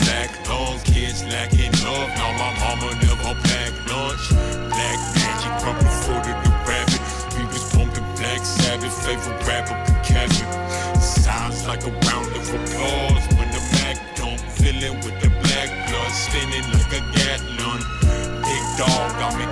black dog, kids lacking love. Now my mama never packed lunch. Black magic, purple footed the rabbit. We was pumping Black Sabbath, favorite rapper, Kevin. Sounds like a round of applause when the Mac don't fill it with the black blood, spinning like a Gatling. Big dog, I'm in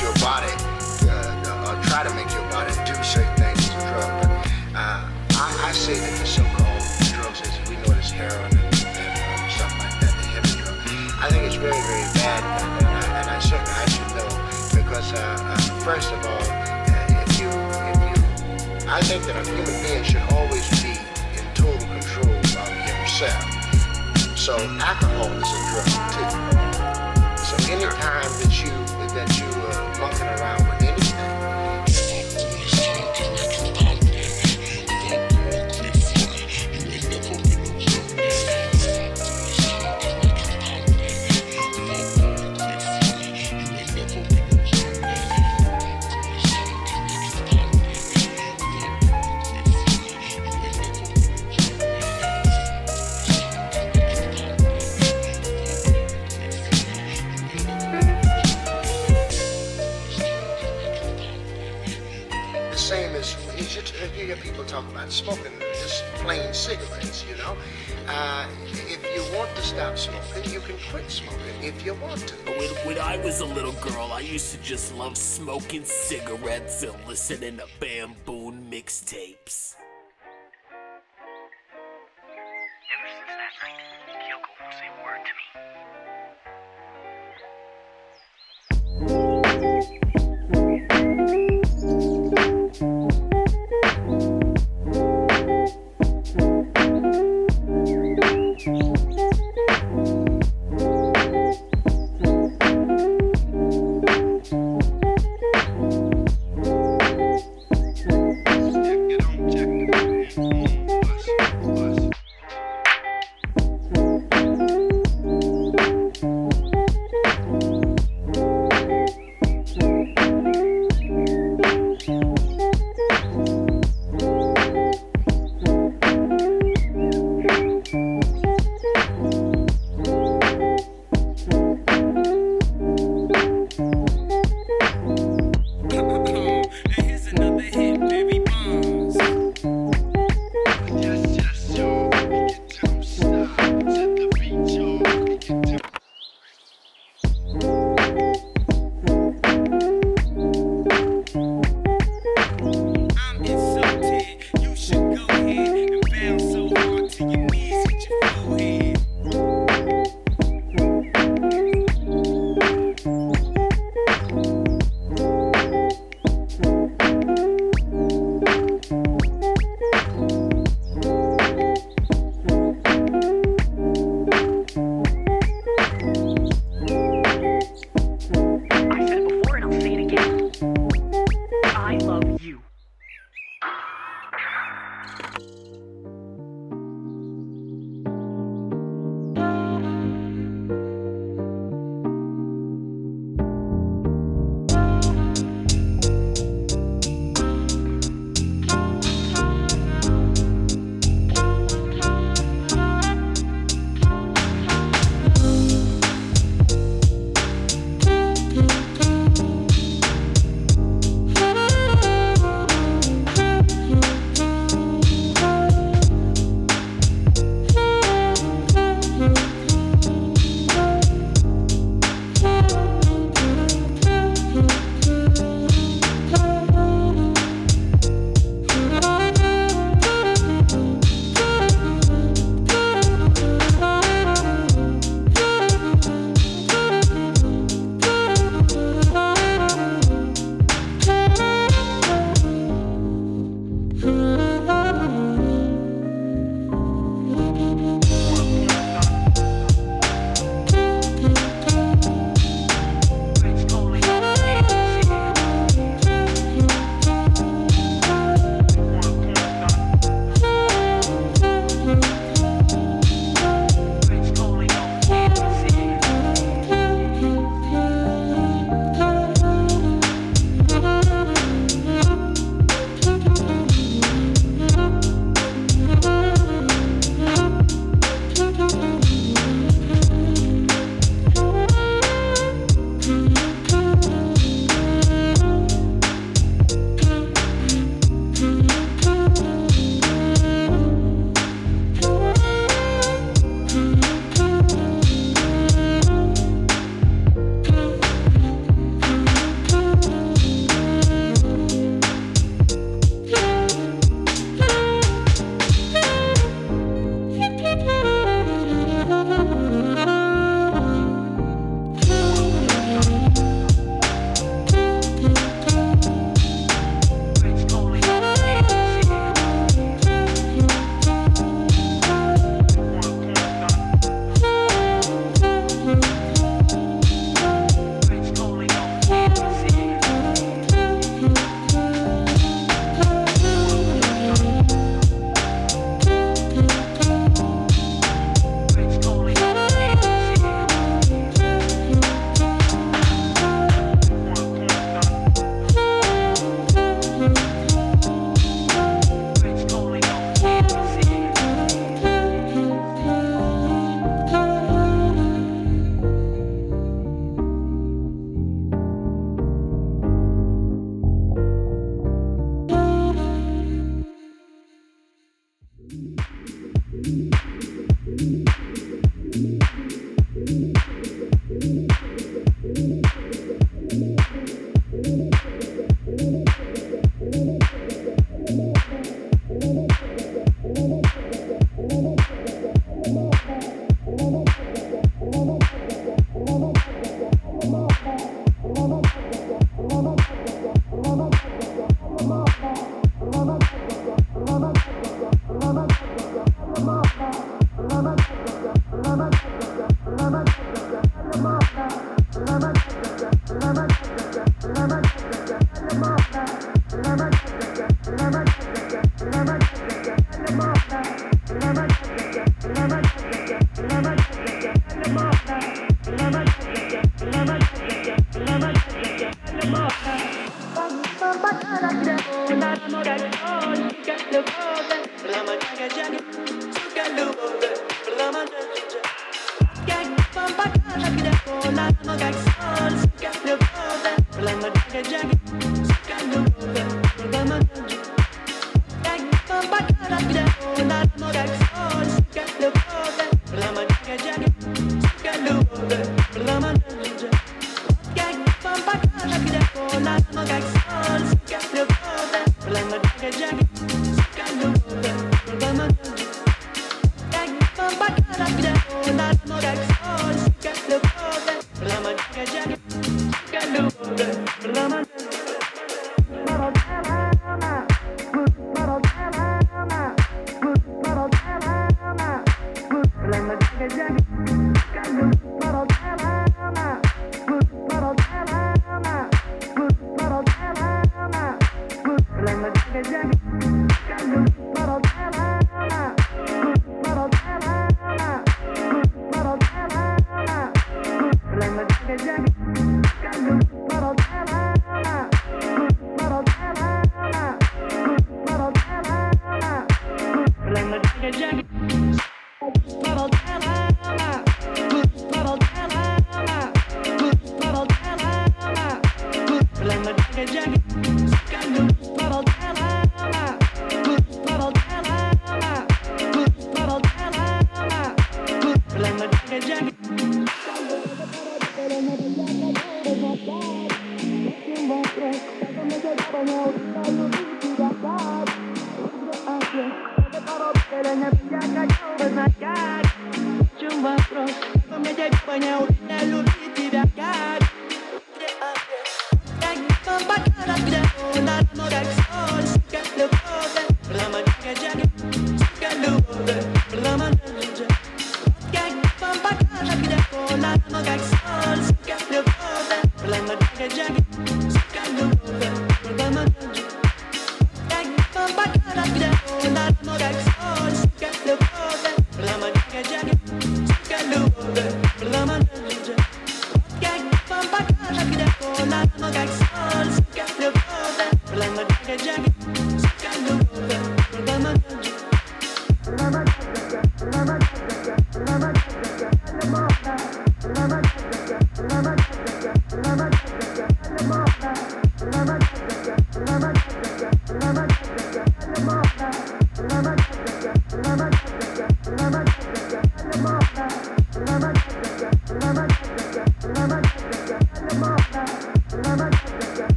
your body, uh, or uh, try to make your body do certain things as drugs. But uh, I, I, say that the so-called drugs, as we know it as heroin and, and uh, something like that, the heavy drug, I think it's very, very bad, and, I, and I certainly I should know because uh, uh first of all, if you, if you, I think that a human being should always be in total control of himself. So alcohol is a drug too. So anytime that you that you smoking cigarettes and listening to bamboo mixtapes. Ever since that night, Kyoko won't say a word to me.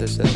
Looking good, uh,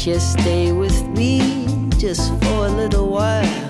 got with me just for a little way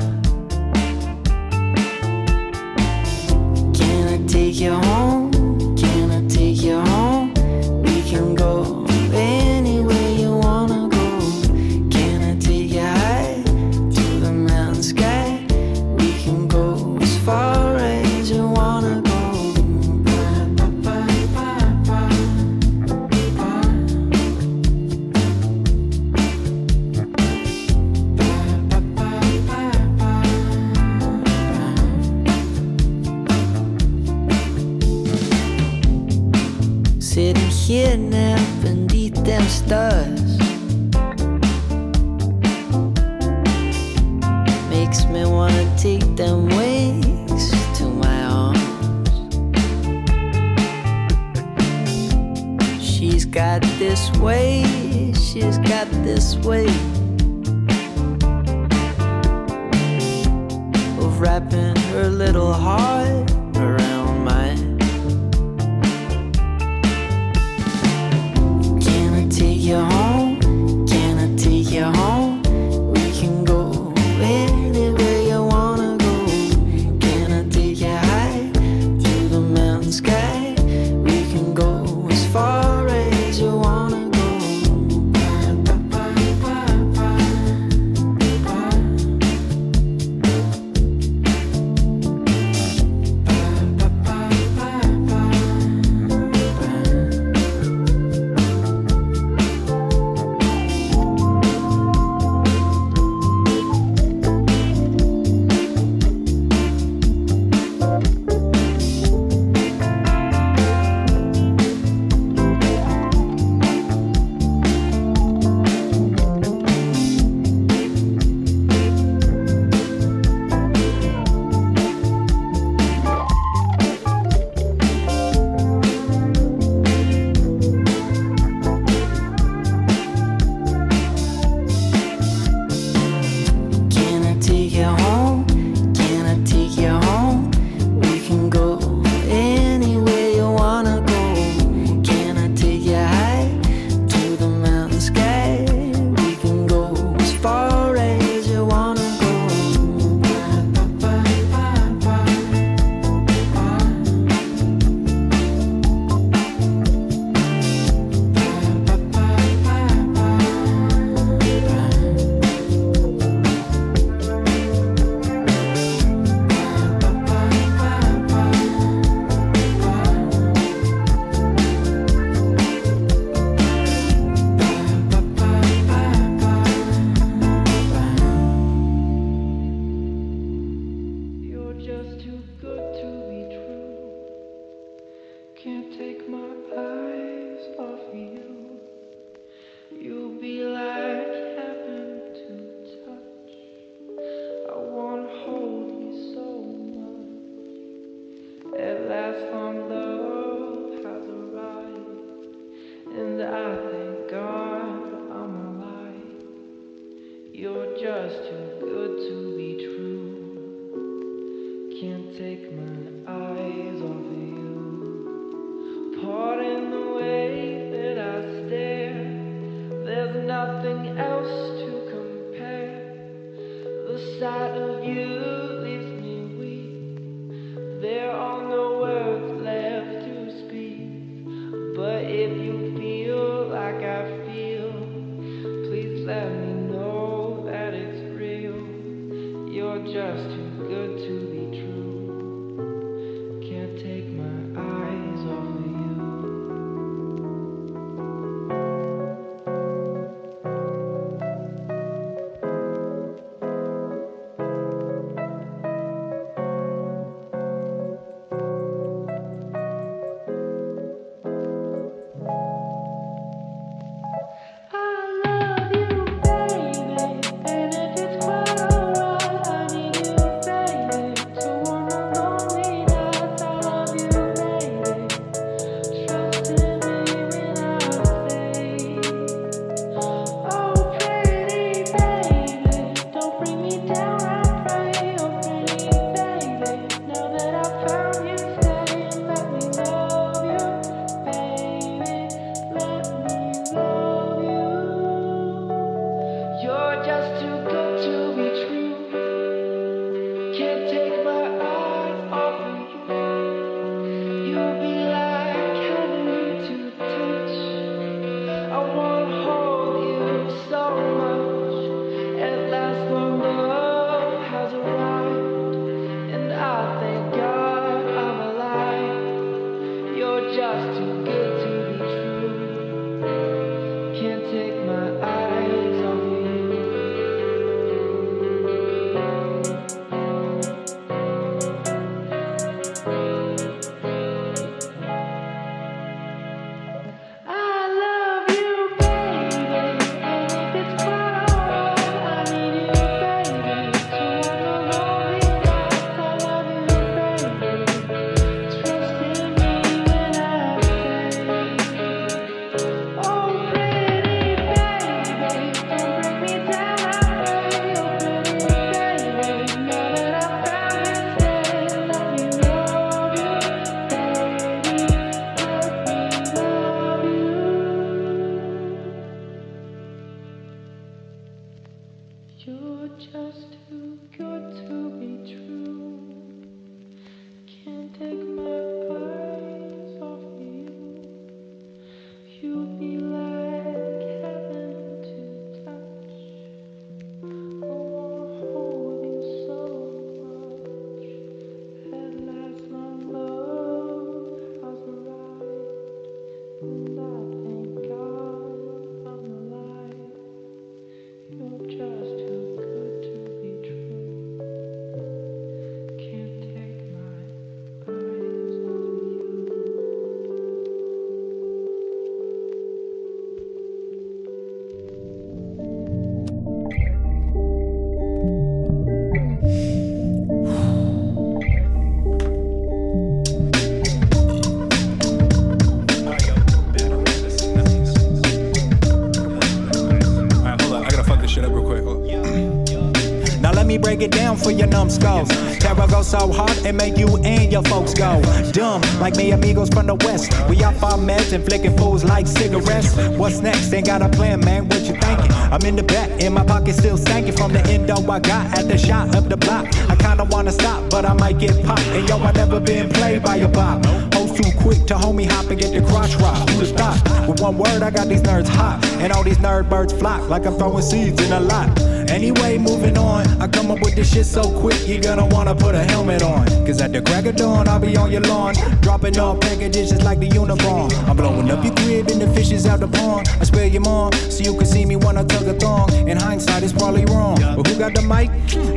and make you and your folks go dumb, like me amigos from the west. We off our meds and flicking fools like cigarettes. What's next? Ain't got a plan, man. What you thinking? I'm in the back, in my pocket still stankin' from the endo I got at the shot up the block. I kinda wanna stop, but I might get popped. And yo, I never been played by a bop. Hoes too quick to homie hop and get the crotch rock. Who'da thought? With one word, I got these nerds hot, and all these nerd birds flock like I'm throwing seeds in a lot. Anyway, moving on. I come up with this shit so quick, you're gonna wanna put a helmet on. Cause at the crack of dawn, I'll be on your lawn. Dropping off packages just like the Unabomb. I'm blowing up your crib and the fishes out the pond. I spell your mom so you can see me when I tug a thong. In hindsight, it's probably wrong. But who got the mic?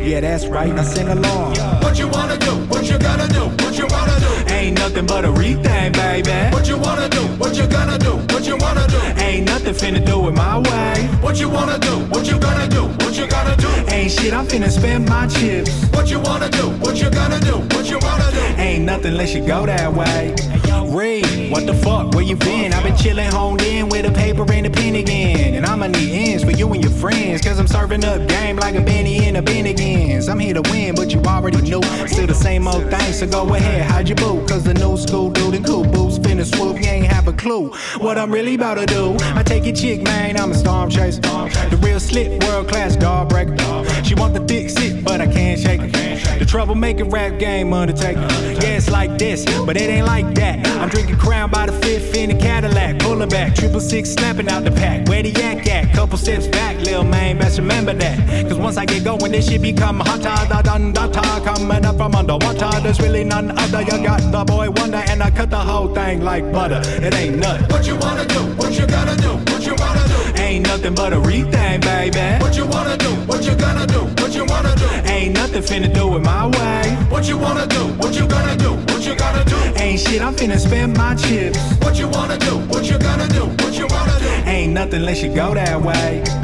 Yeah, that's right, now sing along. What you wanna do? What you gonna do? What you wanna do? Ain't nothing but a rethink, baby. What you wanna do? What you gonna do? What you wanna do? Ain't nothing finna do it my way. What you wanna do? What you gonna do? What you gonna do? Ain't shit, I'm finna spend my chips. What you wanna do? What you gonna do? What you wanna do? Ain't nothing unless you go that way. What the fuck? Where you been? I've been chillin' honed in with a paper and a pen again. And I'ma need ends for you and your friends. Cause I'm serving up game like a Benny and a Bennigan's. I'm here to win, but you already knew. Still the same old thing, so go ahead, hide your boo. Cause the new school dude and cool boots finna swoop. You ain't have a clue what I'm really about to do. I take your chick, man, I'm a storm chaser. The real slit, world class dog breaker. She want the thick sit, but I can't shake it. The troublemaker rap game undertaker. Yeah, it's like this, but it ain't like that. I'm drinking crown by the fifth in the Cadillac. Pulling back, triple six snapping out the pack. Where the yak at? Couple steps back, lil man, best remember that. Cause once I get going, this shit become hotter. Da dun da ta, coming up from underwater. There's really none other. You got the boy wonder, and I cut the whole thing like butter. It ain't nothing. What you wanna do? What you gonna do? What you wanna do? Ain't nothing but a rethink, baby. What you wanna do? What you gonna do? What you wanna do? Ain't nothing finna do it my way. What you wanna do? What you gonna do? What you gonna do? Ain't shit, I'm finna spend my chips. What you wanna do? What you gonna do? What you wanna do? Ain't nothing unless you go that way.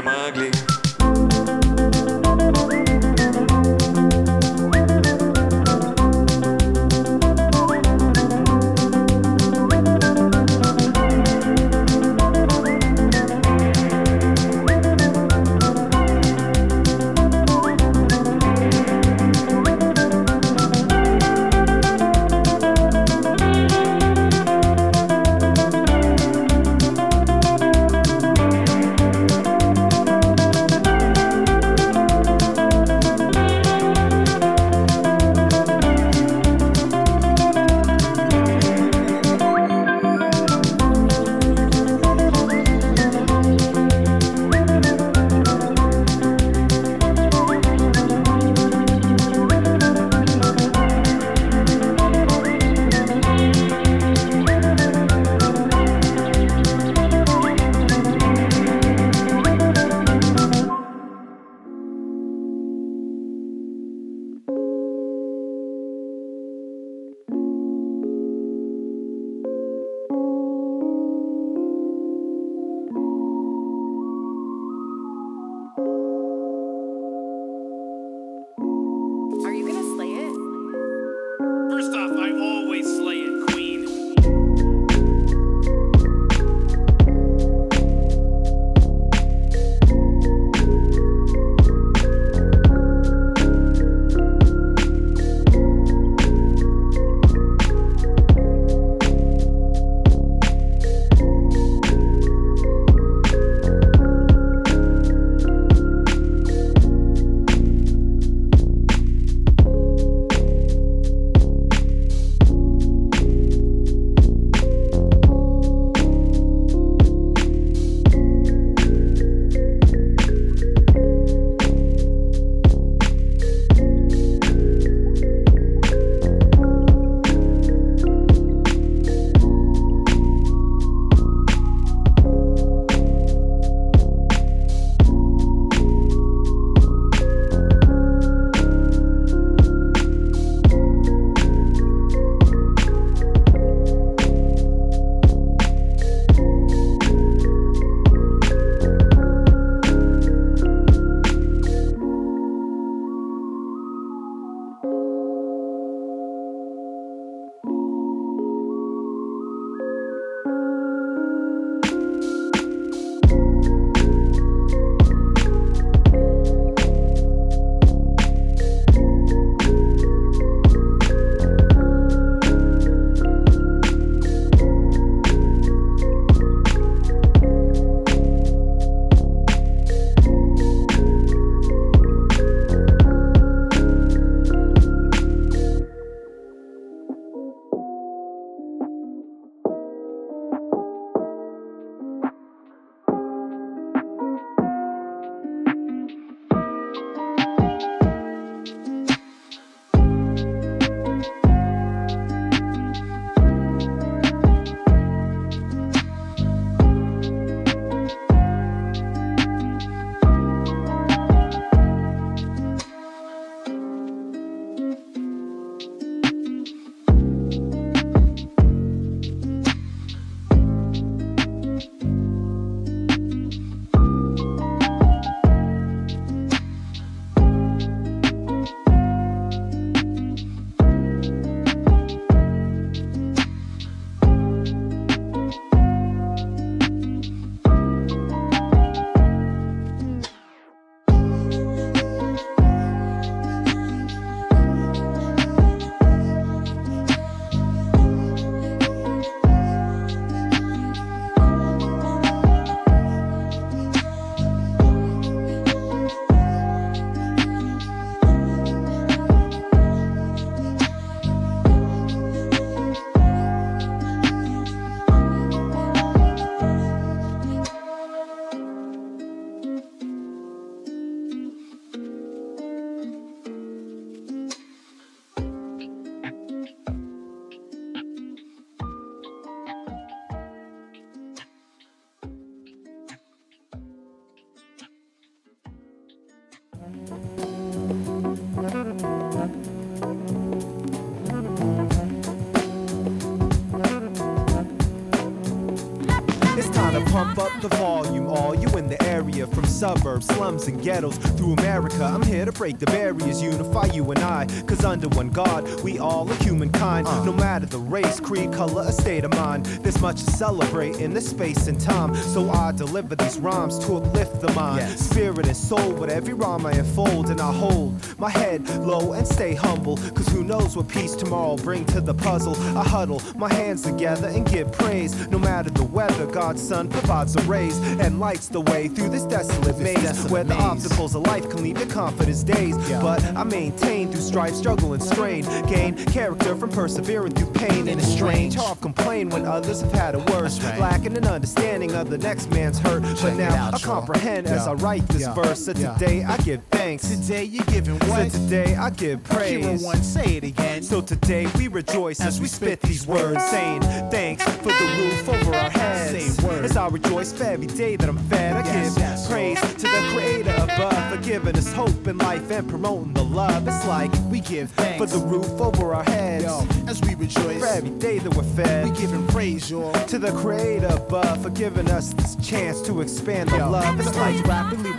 не могли. Suburbs, slums, and ghettos through America. I'm here to break the barriers, unify you and I. Cause under one God, we all are humankind. Uh. No matter the race, creed, color, or state of mind, there's much to celebrate in this space and time. So I deliver these rhymes to uplift the mind, spirit, and soul. With every rhyme I unfold, and I hold my head low and stay humble. Cause who knows what peace tomorrow bring to the puzzle. I huddle my hands together and give praise. No matter the weather, God's sun provides a rays and lights the way through this desolate maze. where the obstacles of life can lead to confidence days. But I maintain through strife, struggle, and strain. Gain character from persevering through pain. And it's strange how I've when others have had it worse. Lacking an understanding of the next man's hurt. But now I comprehend as I write this verse. So today I give thanks. Today you're giving what? So today I give praise. Hearing one, say it again. So today we rejoice as we spit these words, saying thanks for the roof over our heads. Say word. As I rejoice for every day that I'm fed, I Yes, give yes. Praise to the Creator above for giving us hope in life and promoting the love. It's like We give thanks. for the roof over our heads. Yo, as we rejoice, For every day that we're fed. we giving praise, y'all. to the Creator above for giving us this chance to expand the Yo, love. the It's like earth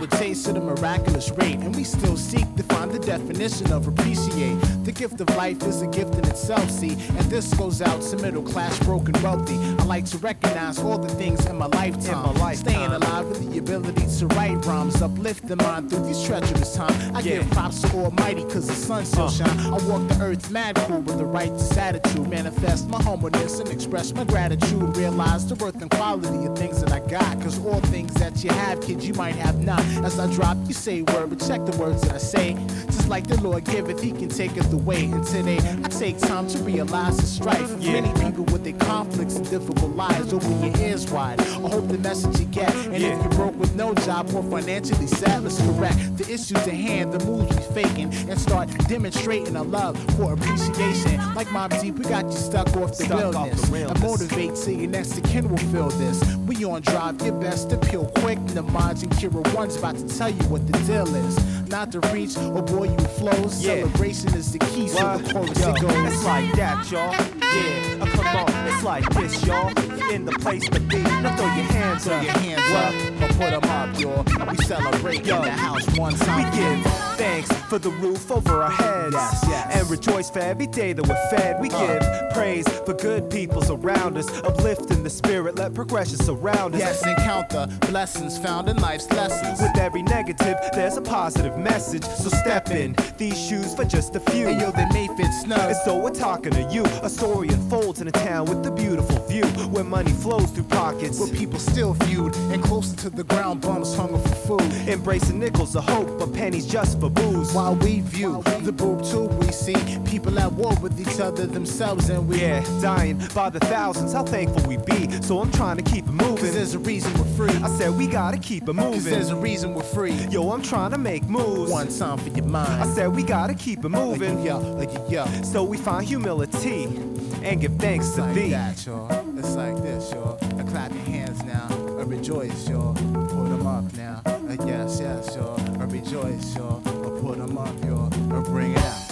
rapidly rotates at a miraculous rate, and we still seek to find the definition of appreciate. The gift of life is a gift in itself, see. And this goes out to middle class, broken, wealthy. I like to recognize all the things in my lifetime. In my lifetime. Staying alive with the ability to write rhymes, uplift the mind through these treacherous times. I Yeah. give props to Almighty, cause the sun still Uh. shine. I walk the earth mad cool with the righteous attitude. Manifest my humbleness and express my gratitude. Realize the worth and quality of things that I got. Cause all things that you have, kids, you might have not. As I drop, you say word, but check the words that I say. Just like the Lord giveth, he can take it away. And today, I take time to realize the strife. Yeah. Many people with their conflicts and difficult lives. Open your ears wide. I hope the message you get. And Yeah. if you're broke with no job or financially sad, let's correct the issues at hand, the moves we faking, and start demonstrating a love for appreciation. Like Mobb Deep, we got you stuck off the Stuck off realness. the realness. And motivate so your next of kin will feel this. We on drive, your best to peel quick. Namaj and Kira One's about to tell you what the deal is. Not to reach or bore you with flows. Yeah. Celebration is the key, so the chorus Yo, it goes. It's like that, y'all. Yeah, uh, come on, it's like this, y'all. In the place to be. Now throw your hands Throw up. your hands up or put them up, y'all. We celebrate Yo. in the house one time. We give thanks for the roof over our heads. Yes, yes. And rejoice for every day that we're fed. We Uh. give praise for good peoples around us. Uplifting the spirit, let progression surround us. Yes, and count the blessings found in life's lessons. With every negative, there's a positive message. So step in these shoes for just a few. And yo, they may fit snug. And so we're talking to you. A story unfolds in a town with a beautiful view where money flows through pockets. Where people still feud, and closer to the ground, bums hunger for food. Embracing nickels of hope, but pennies just for booze. While we view the boob tube, we see people at war with each other themselves, and we Yeah, dying by the thousands. How thankful we be. So I'm trying to keep it Cause moving. there's a reason we're free. I said we gotta keep it Cause there's a reason we're free. Yo, I'm trying to make moves. One time for your mind. I said we gotta keep it moving. Yeah, like yeah. So we find humility and give thanks It's to like thee. that, y'all. It's like this, y'all. Uh, clap your hands now. Uh, rejoice, y'all. Put them up now. Uh, yes, yes, y'all. Uh, rejoice, y'all. Uh, put them up, y'all. Uh, bring it out.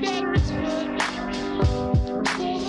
Better is better.